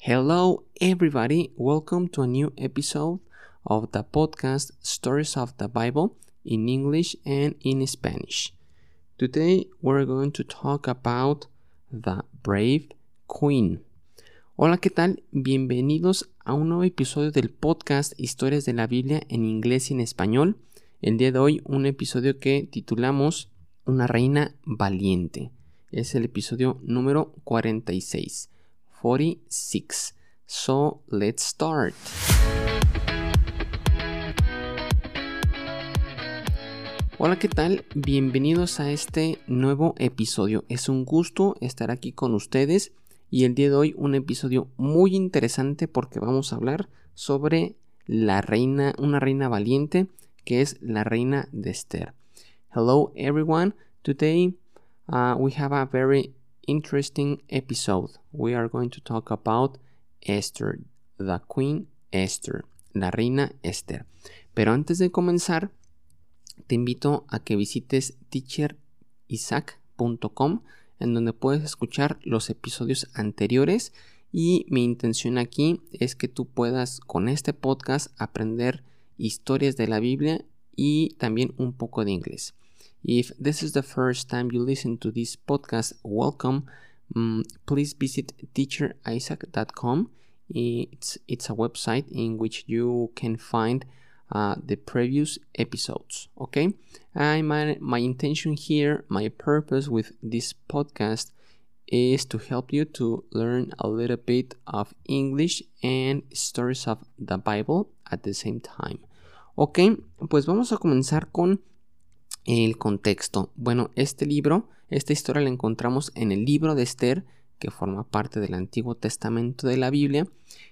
Hello, everybody. Welcome to a new episode of the podcast Stories of the Bible in English and in Spanish. Today, we're going to talk about the Brave Queen. Hola, ¿qué tal? Bienvenidos a un nuevo episodio del podcast Historias de la Biblia en inglés y en español. El día de hoy, un episodio que titulamos Una reina valiente. Es el episodio número 46. 46. So let's start. Hola, ¿qué tal? Bienvenidos a este nuevo episodio. Es un gusto estar aquí con ustedes y el día de hoy un episodio muy interesante porque vamos a hablar sobre la reina, una reina valiente que es la reina de Esther. Hello everyone. Today uh, we have a very interesting episode. We are going to talk about Esther, the Queen Esther, la reina Esther. Pero antes de comenzar, te invito a que visites teacherisaac.com en donde puedes escuchar los episodios anteriores y mi intención aquí es que tú puedas con este podcast aprender historias de la Biblia y también un poco de inglés. If this is the first time you listen to this podcast, welcome. Um, please visit teacherisaac.com. It's, it's a website in which you can find uh, the previous episodes. Okay, my, my intention here, my purpose with this podcast is to help you to learn a little bit of English and stories of the Bible at the same time. Ok, pues vamos a comenzar con el contexto. Bueno, este libro, esta historia la encontramos en el libro de Esther, que forma parte del Antiguo Testamento de la Biblia,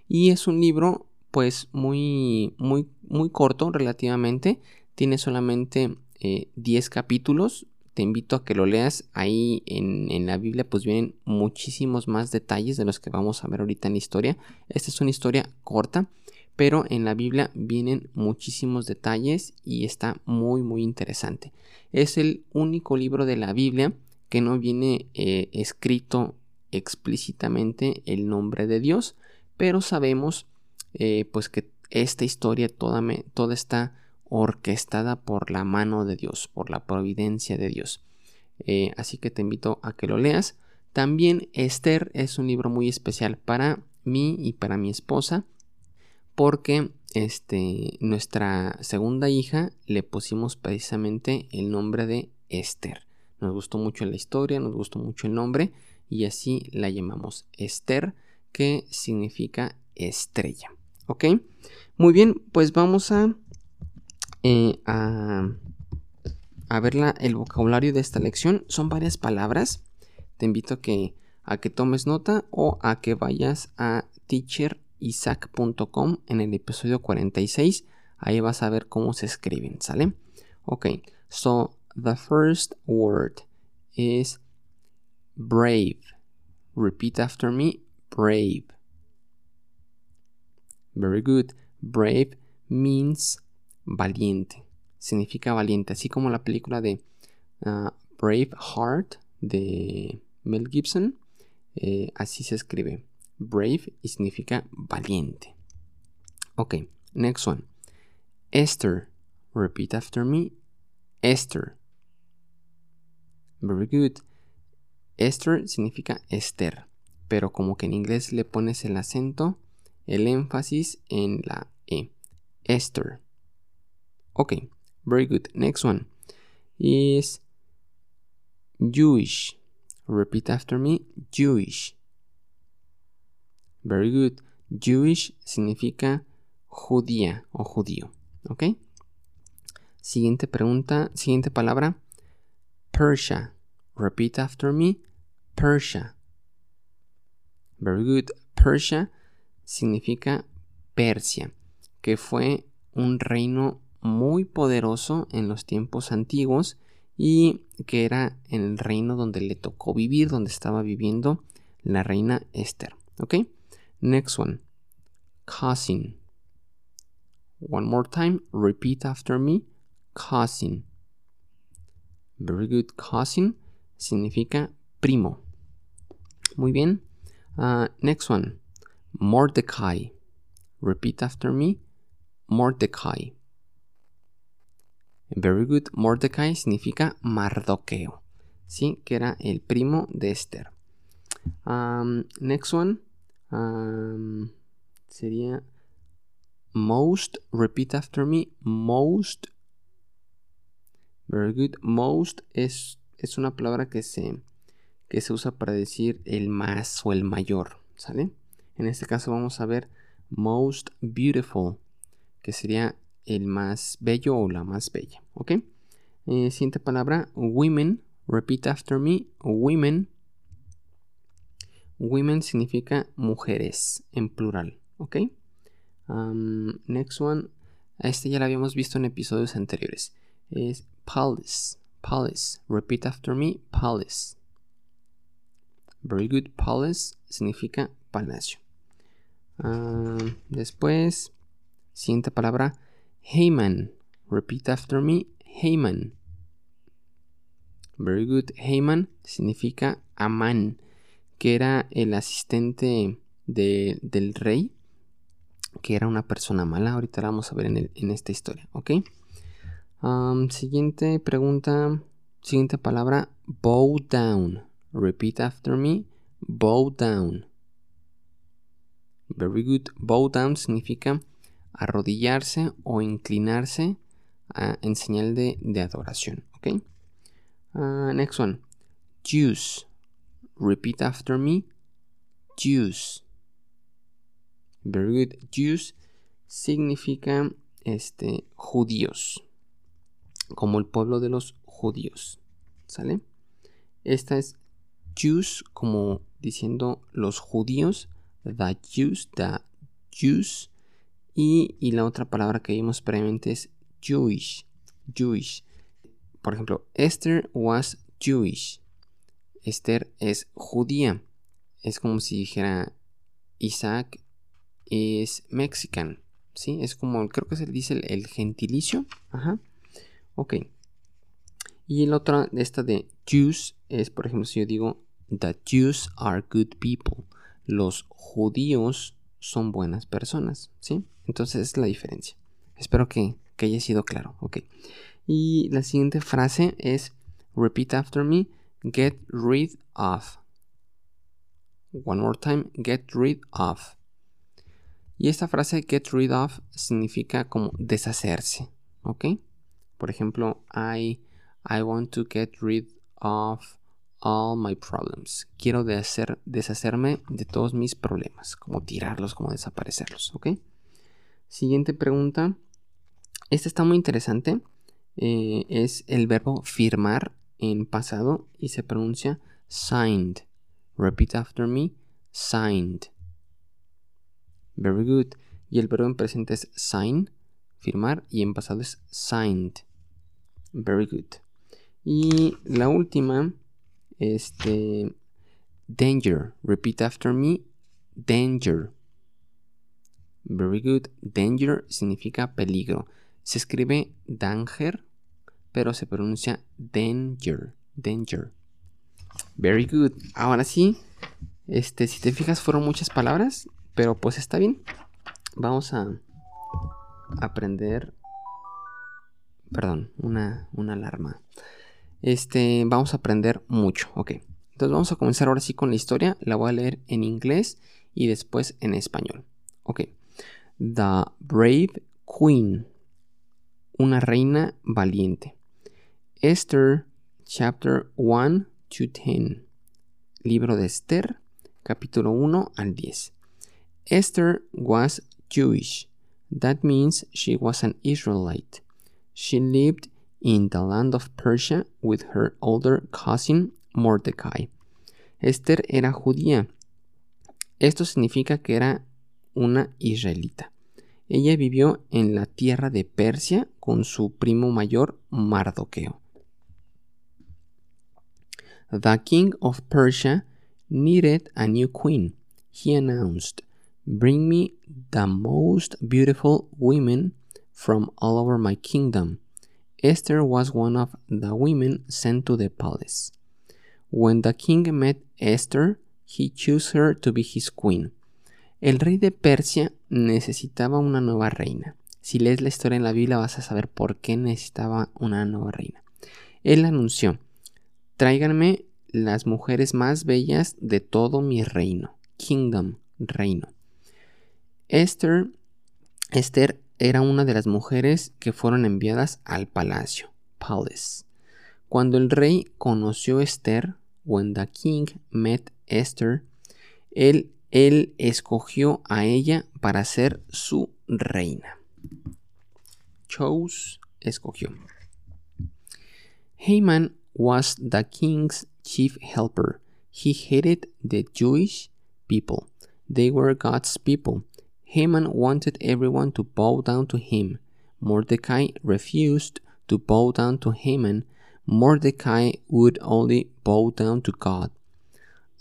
y es un libro pues muy, muy, muy corto relativamente, tiene solamente 10 eh, capítulos, te invito a que lo leas. Ahí en, en, la Biblia pues vienen muchísimos más detalles de los que vamos a ver ahorita en la historia, esta es una historia corta, pero en la Biblia vienen muchísimos detalles y está muy muy interesante. Es el único libro de la Biblia que no viene eh, escrito explícitamente el nombre de Dios, pero sabemos eh, pues que esta historia toda, toda está orquestada por la mano de Dios, por la providencia de Dios. Eh, así que te invito a que lo leas. También Esther es un libro muy especial para mí y para mi esposa porque este, nuestra segunda hija le pusimos precisamente el nombre de Esther. Nos gustó mucho la historia, nos gustó mucho el nombre y así la llamamos Esther, que significa estrella. ¿Ok? Muy bien, pues vamos a, eh, a, ver el vocabulario de esta lección. Son varias palabras. Te invito a que, a que tomes nota o a que vayas a teacher isaac.com en el episodio 46. Ahí vas a ver cómo se escriben, ¿sale? Ok, so the first word is brave. Repeat after me, brave. Very good. Brave means valiente. Significa valiente, así como la película de uh, Brave Heart de Mel Gibson. Eh, así se escribe. Brave significa valiente. Ok, next one. Esther. Repeat after me. Esther. Very good. Esther significa Esther, pero como que en inglés le pones el acento, el énfasis en la E. Esther. Ok, very good. Next one is Jewish. Repeat after me. Jewish. Very good. Jewish significa judía o judío. ¿Ok? Siguiente pregunta, siguiente palabra. Persia. Repeat after me. Persia. Very good. Persia significa Persia, que fue un reino muy poderoso en los tiempos antiguos y que era el reino donde le tocó vivir, donde estaba viviendo la reina Esther. ¿Ok? Next one, cousin. One more time, repeat after me, cousin. Very good, cousin significa primo. Muy bien. Uh, next one, Mordecai. Repeat after me. Mordecai. Very good. Mordecai significa Mardoqueo. Sí, que era el primo de Esther. Um, next one um, sería most. Repeat after me. Most. Very good. Most es, es una palabra que se, que se usa para decir el más o el mayor. ¿Sale? En este caso vamos a ver most beautiful, que sería el más bello o la más bella. ¿Ok? Eh, siguiente palabra, women. Repeat after me. Women. Women significa mujeres en plural. ¿Ok? Um, next one. Este ya lo habíamos visto en episodios anteriores. Es palace. Palace. Repeat after me. Palace. Very good. Palace significa palacio. Uh, después, siguiente palabra, Heyman. Repeat after me, Heyman. Very good. Heyman significa Amán, que era el asistente del rey, que era una persona mala. Ahorita la vamos a ver en, esta historia, ¿ok? Siguiente pregunta, siguiente palabra, bow down. Repeat after me, bow down. Very good. Bow down significa arrodillarse o inclinarse en señal de, adoración. ¿Ok? Ah, next one. Jews. Repeat after me. Jews. Very good. Jews significa este, judíos. Como el pueblo de los judíos. ¿Sale? Esta es Jews como diciendo los judíos the Jews, the Jews. Y, la otra palabra que vimos previamente es Jewish. Jewish. Por ejemplo, Esther was Jewish. Esther es judía. Es como si dijera Isaac es mexican. ¿Sí? Es como, creo que se dice el, gentilicio. Ajá. Ok. Y el otro, esta de Jews, es por ejemplo, si yo digo, The Jews are good people los judíos son buenas personas, ¿sí? Entonces es la diferencia. Espero que, haya sido claro, ok. Y la siguiente frase es, repeat after me, get rid of. One more time, get rid of. Y esta frase get rid of significa como deshacerse, ¿ok? Por ejemplo, I, I want to get rid of all my problems. Quiero deshacerme de todos mis problemas, como tirarlos, como desaparecerlos, ¿ok? Siguiente pregunta. Esta está muy interesante. Eh, es el verbo firmar en pasado y se pronuncia signed. Repeat after me. Signed. Very good. Y el verbo en presente es sign, firmar, y en pasado es signed. Very good. Y la última este. Danger. Repeat after me. Danger. Very good. Danger significa peligro. Se escribe danger, pero se pronuncia danger. Danger. Very good. Ahora sí. Este, si te fijas, fueron muchas palabras, pero pues está bien. Vamos a aprender. Perdón, una, una alarma este, vamos a aprender mucho. Ok, entonces vamos a comenzar ahora sí con la historia. La voy a leer en inglés y después en español. Ok, The Brave Queen, una reina valiente. Esther, chapter 1 to 10. Libro de Esther, capítulo 1 al 10. Esther was Jewish. That means she was an Israelite. She lived in the land of Persia with her older cousin Mordecai. Esther era judía. Esto significa que era una israelita. Ella vivió en la tierra de Persia con su primo mayor Mardoqueo. The king of Persia needed a new queen. He announced, Bring me the most beautiful women from all over my kingdom. Esther was one of the women sent to the palace. When the king met Esther, he chose her to be his queen. El rey de Persia necesitaba una nueva reina. Si lees la historia en la Biblia vas a saber por qué necesitaba una nueva reina. Él anunció, tráiganme las mujeres más bellas de todo mi reino, kingdom, reino. Esther, Esther era una de las mujeres que fueron enviadas al palacio, palace. Cuando el rey conoció a Esther, when the king met Esther, él, él escogió a ella para ser su reina chose, escogió. Haman was the king's chief helper. He hated the Jewish people. They were God's people. Haman wanted everyone to bow down to him. Mordecai refused to bow down to Haman. Mordecai would only bow down to God.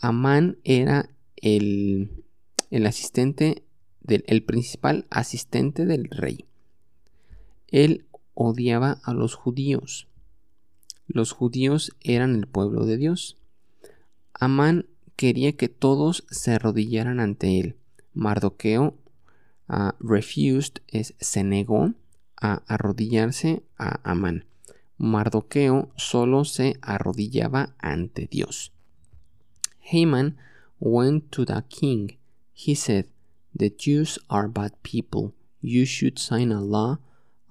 Amán era el, el asistente del el principal asistente del rey. Él odiaba a los judíos. Los judíos eran el pueblo de Dios. Amán quería que todos se arrodillaran ante él. Mardoqueo refused es se negó a arrodillarse a Amán. Mardoqueo solo se arrodillaba ante Dios. Haman went to the king. He said, The Jews are bad people. You should sign a law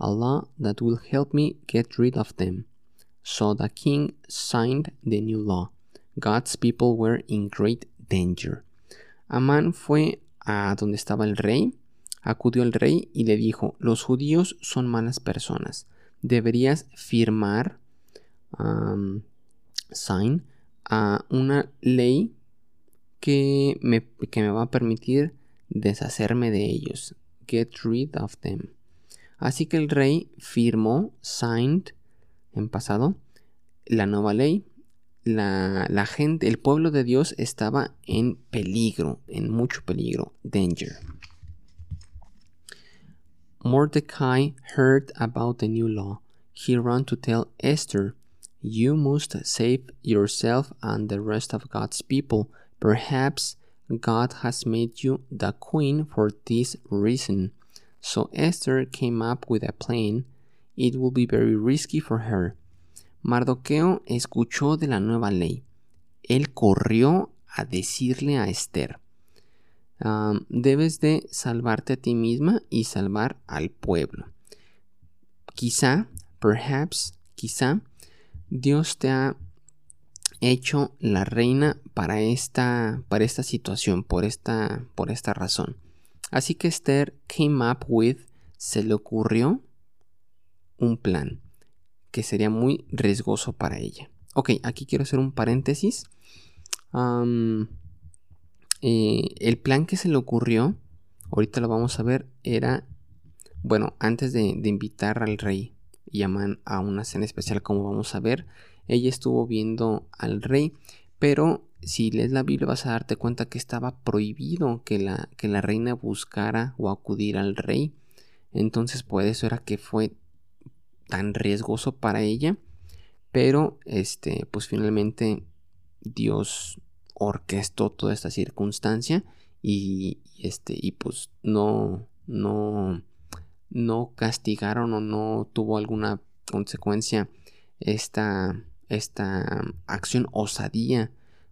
a law that will help me get rid of them. So the king signed the new law. God's people were in great danger. Amán fue a donde estaba el rey, acudió al rey y le dijo, los judíos son malas personas. Deberías firmar, sign, a una ley que me, que me va a permitir deshacerme de ellos. Get rid of them. Así que el rey firmó, signed, en pasado, la nueva ley. La, la gente, el pueblo de Dios estaba en peligro, en mucho peligro, danger. Mordecai heard about the new law. He ran to tell Esther, You must save yourself and the rest of God's people. Perhaps God has made you the queen for this reason. So Esther came up with a plan. It will be very risky for her. Mardoqueo escuchó de la nueva ley. Él corrió a decirle a Esther, debes de salvarte a ti misma y salvar al pueblo. Quizá, perhaps, quizá, Dios te ha hecho la reina para esta, para esta situación, por esta, por esta razón. Así que Esther came up with, se le ocurrió un plan que sería muy riesgoso para ella. Ok, aquí quiero hacer un paréntesis. Eh, el plan que se le ocurrió, ahorita lo vamos a ver, era, bueno, antes de, invitar al rey llaman a una cena especial como vamos a ver, ella estuvo viendo al rey, pero si lees la Biblia vas a darte cuenta que estaba prohibido que la, que la reina buscara o acudir al rey. Entonces por eso era que fue tan riesgoso para ella. Pero este, pues finalmente Dios orquestó toda esta circunstancia y, este, y pues no, no, no castigaron o no tuvo alguna consecuencia esta, esta acción osadía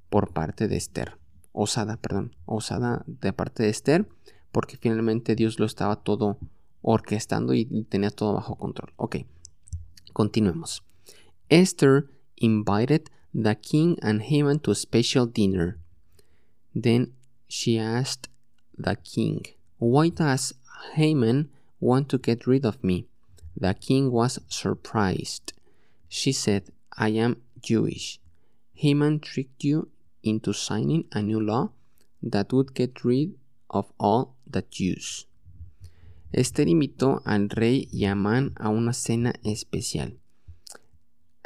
por parte de Esther. Osada, perdón, osada de parte de Esther, porque finalmente Dios lo estaba todo orquestando y tenía todo bajo control. Ok, continuemos. Esther invited the king and Haman to a special dinner. Then she asked the king, Why does Haman want to get rid of me? The king was surprised. She said, I am Jewish. Haman tricked you into signing a new law that would get rid of all the Jews. Esther invitó al rey y a Amán a una cena especial.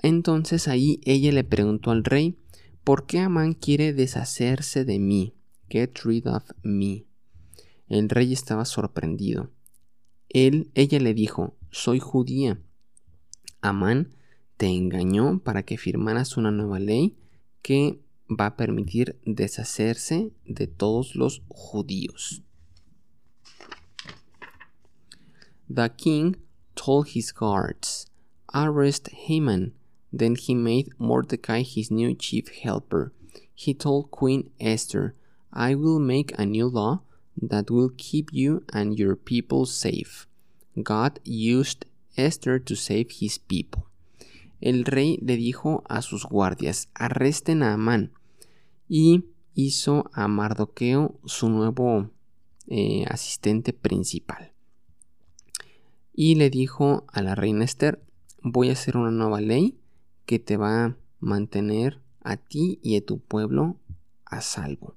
Entonces ahí ella le preguntó al rey, ¿por qué Amán quiere deshacerse de mí? Get rid of me. El rey estaba sorprendido. Él, ella le dijo, soy judía. Amán te engañó para que firmaras una nueva ley que va a permitir deshacerse de todos los judíos. The king told his guards, Arrest Haman. Then he made Mordecai his new chief helper. He told Queen Esther, I will make a new law that will keep you and your people safe. God used Esther to save his people. El rey le dijo a sus guardias, arresten a Amán. Y hizo a Mardoqueo su nuevo eh, asistente principal. Y le dijo a la reina Esther, voy a hacer una nueva ley que te va a mantener a ti y a tu pueblo a salvo.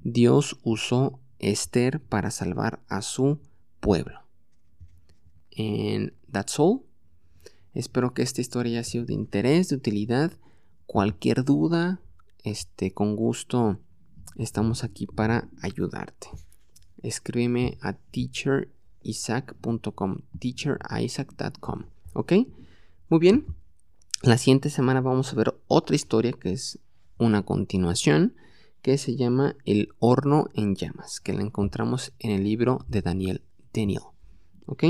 Dios usó Esther para salvar a su pueblo. And that's all. Espero que esta historia haya sido de interés, de utilidad. Cualquier duda, este, con gusto estamos aquí para ayudarte. Escríbeme a teacherisaac.com, teacherisaac.com, ¿ok? Muy bien. La siguiente semana vamos a ver otra historia que es una continuación que se llama El horno en llamas, que la encontramos en el libro de Daniel Daniel. ¿Ok?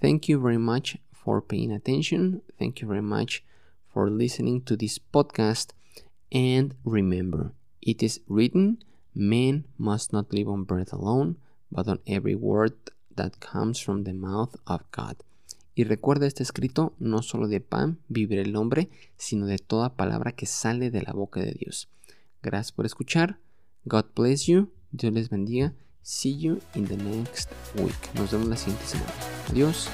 Thank you very much for paying attention. Thank you very much for listening to this podcast. And remember, it is written, man must not live on bread alone, but on every word that comes from the mouth of God. Y recuerda este escrito, no solo de pan vivirá el hombre, sino de toda palabra que sale de la boca de Dios. Gracias por escuchar. God bless you. Dios les bendiga. See you in the next week. Nos vemos la siguiente semana. Adiós.